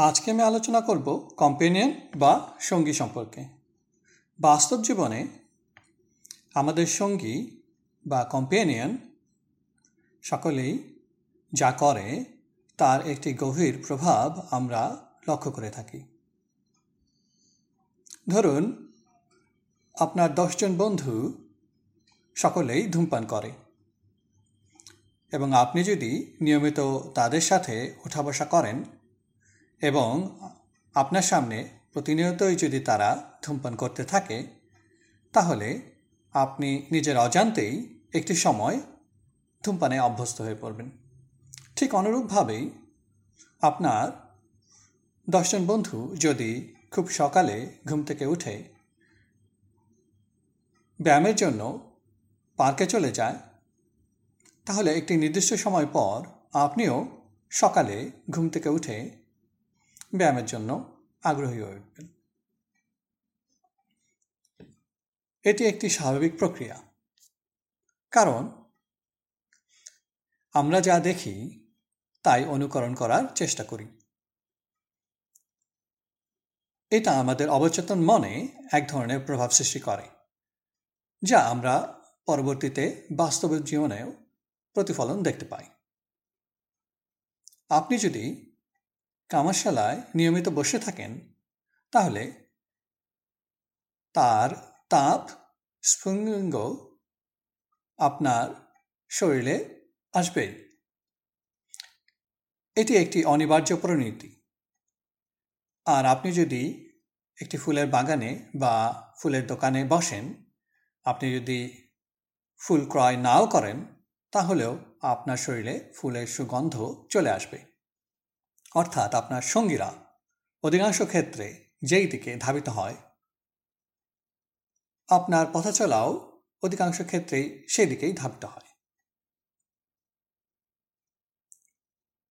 আজকে আমি আলোচনা করব কম্পেনিয়ন বা সঙ্গী সম্পর্কে। বাস্তব জীবনে আমাদের সঙ্গী বা কম্পেনিয়ন সকলেই যা করে তার একটি গভীর প্রভাব আমরা লক্ষ্য করে থাকি। ধরুন, আপনার দশজন বন্ধু সকলেই ধূমপান করে এবং আপনি যদি নিয়মিত তাদের সাথে উঠা বসা করেন এবং আপনার সামনে প্রতিনিয়তই যদি তারা ধূমপান করতে থাকে, তাহলে আপনি নিজের অজান্তেই একটি সময় ধূমপানে অভ্যস্ত হয়ে পড়বেন। ঠিক অনুরূপভাবেই আপনার দশজন বন্ধু যদি খুব সকালে ঘুম থেকে উঠে ব্যায়ামের জন্য পার্কে চলে যায়, তাহলে একটি নির্দিষ্ট সময় পর আপনিও সকালে ঘুম থেকে উঠে ব্যায়ামের জন্য আগ্রহী হয়ে উঠবেন। এটি একটি স্বাভাবিক প্রক্রিয়া। কারণ আমরা যা দেখি, তাই অনুকরণ করার চেষ্টা করি। এটা আমাদের অবচেতন মনে এক ধরনের প্রভাব সৃষ্টি করে, যা আমরা পরবর্তীতে বাস্তব জীবনেও প্রতিফলন দেখতে পাই। আপনি যদি কামারশালায় নিয়মিত বসে থাকেন, তাহলে তার তাপ, স্ফুলিঙ্গ আপনার শরীরে আসবে। এটি একটি অনিবার্য পরিণতি। আর আপনি যদি একটি ফুলের বাগানে বা ফুলের দোকানে বসেন, আপনি যদি ফুল ক্রয় নাও করেন, তাহলেও আপনার শরীরে ফুলের সুগন্ধ চলে আসবে। অর্থাৎ আপনার সঙ্গীরা। অধিকাংশ ক্ষেত্রে যেই দিকে ধাবিত হয়, আপনার পথচলাও অধিকাংশ ক্ষেত্রেই সেই দিকেই ধাবিত হয়।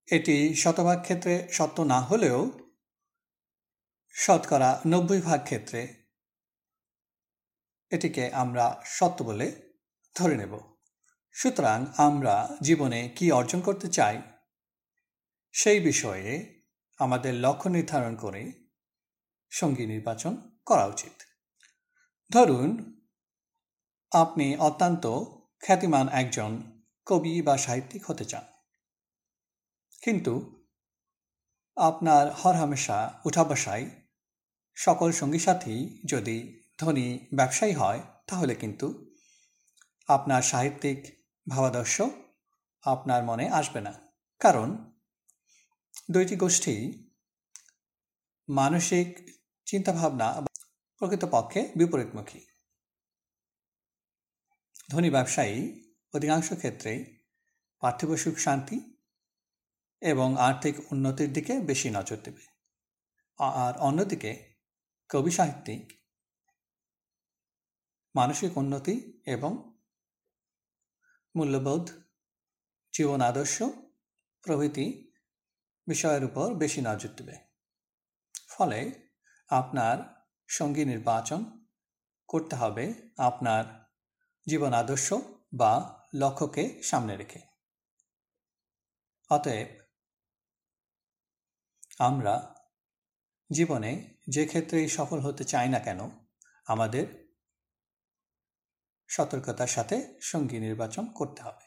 এটি শতভাগ ক্ষেত্রে সত্য না হলেও শতকরা নব্বই ভাগ ক্ষেত্রে এটিকে আমরা সত্য বলে ধরে নেব। সুতরাং আমরা জীবনে কি অর্জন করতে চাই সেই বিষয়ে আমাদের লক্ষ্য নির্ধারণ করে সঙ্গী নির্বাচন করা উচিত। ধরুন, আপনি অত্যন্ত খ্যাতিমান একজন কবি বা সাহিত্যিক হতে চান। কিন্তু আপনার হরহামেশা উঠাবসায় সকল সঙ্গী সাথী যদি ধনী ব্যবসায়ী হয়, তাহলে কিন্তু আপনার সাহিত্যিক ভাবাদর্শ আপনার মনে আসবে না। কারণ দুইটি গোষ্ঠী মানসিক চিন্তাভাবনা প্রকৃতপক্ষে বিপরীতমুখী। ধনী ব্যবসায়ী অধিকাংশ ক্ষেত্রে পার্থিব সুখ, শান্তি এবং আর্থিক উন্নতির দিকে বেশি নজর দেবে। আর অন্যদিকে কবি সাহিত্যিক মানসিক উন্নতি এবং মূল্যবোধ, জীবন আদর্শ প্রভৃতি বিষয়ের উপর বেশি নজর দেবে। ফলে আপনার সঙ্গী নির্বাচন করতে হবে আপনার জীবন আদর্শ বা লক্ষ্যকে সামনে রেখে। অতএব আমরা জীবনে যে ক্ষেত্রেই সফল হতে চাই না কেন, আমাদের সতর্কতার সাথে সঙ্গী নির্বাচন করতে হবে।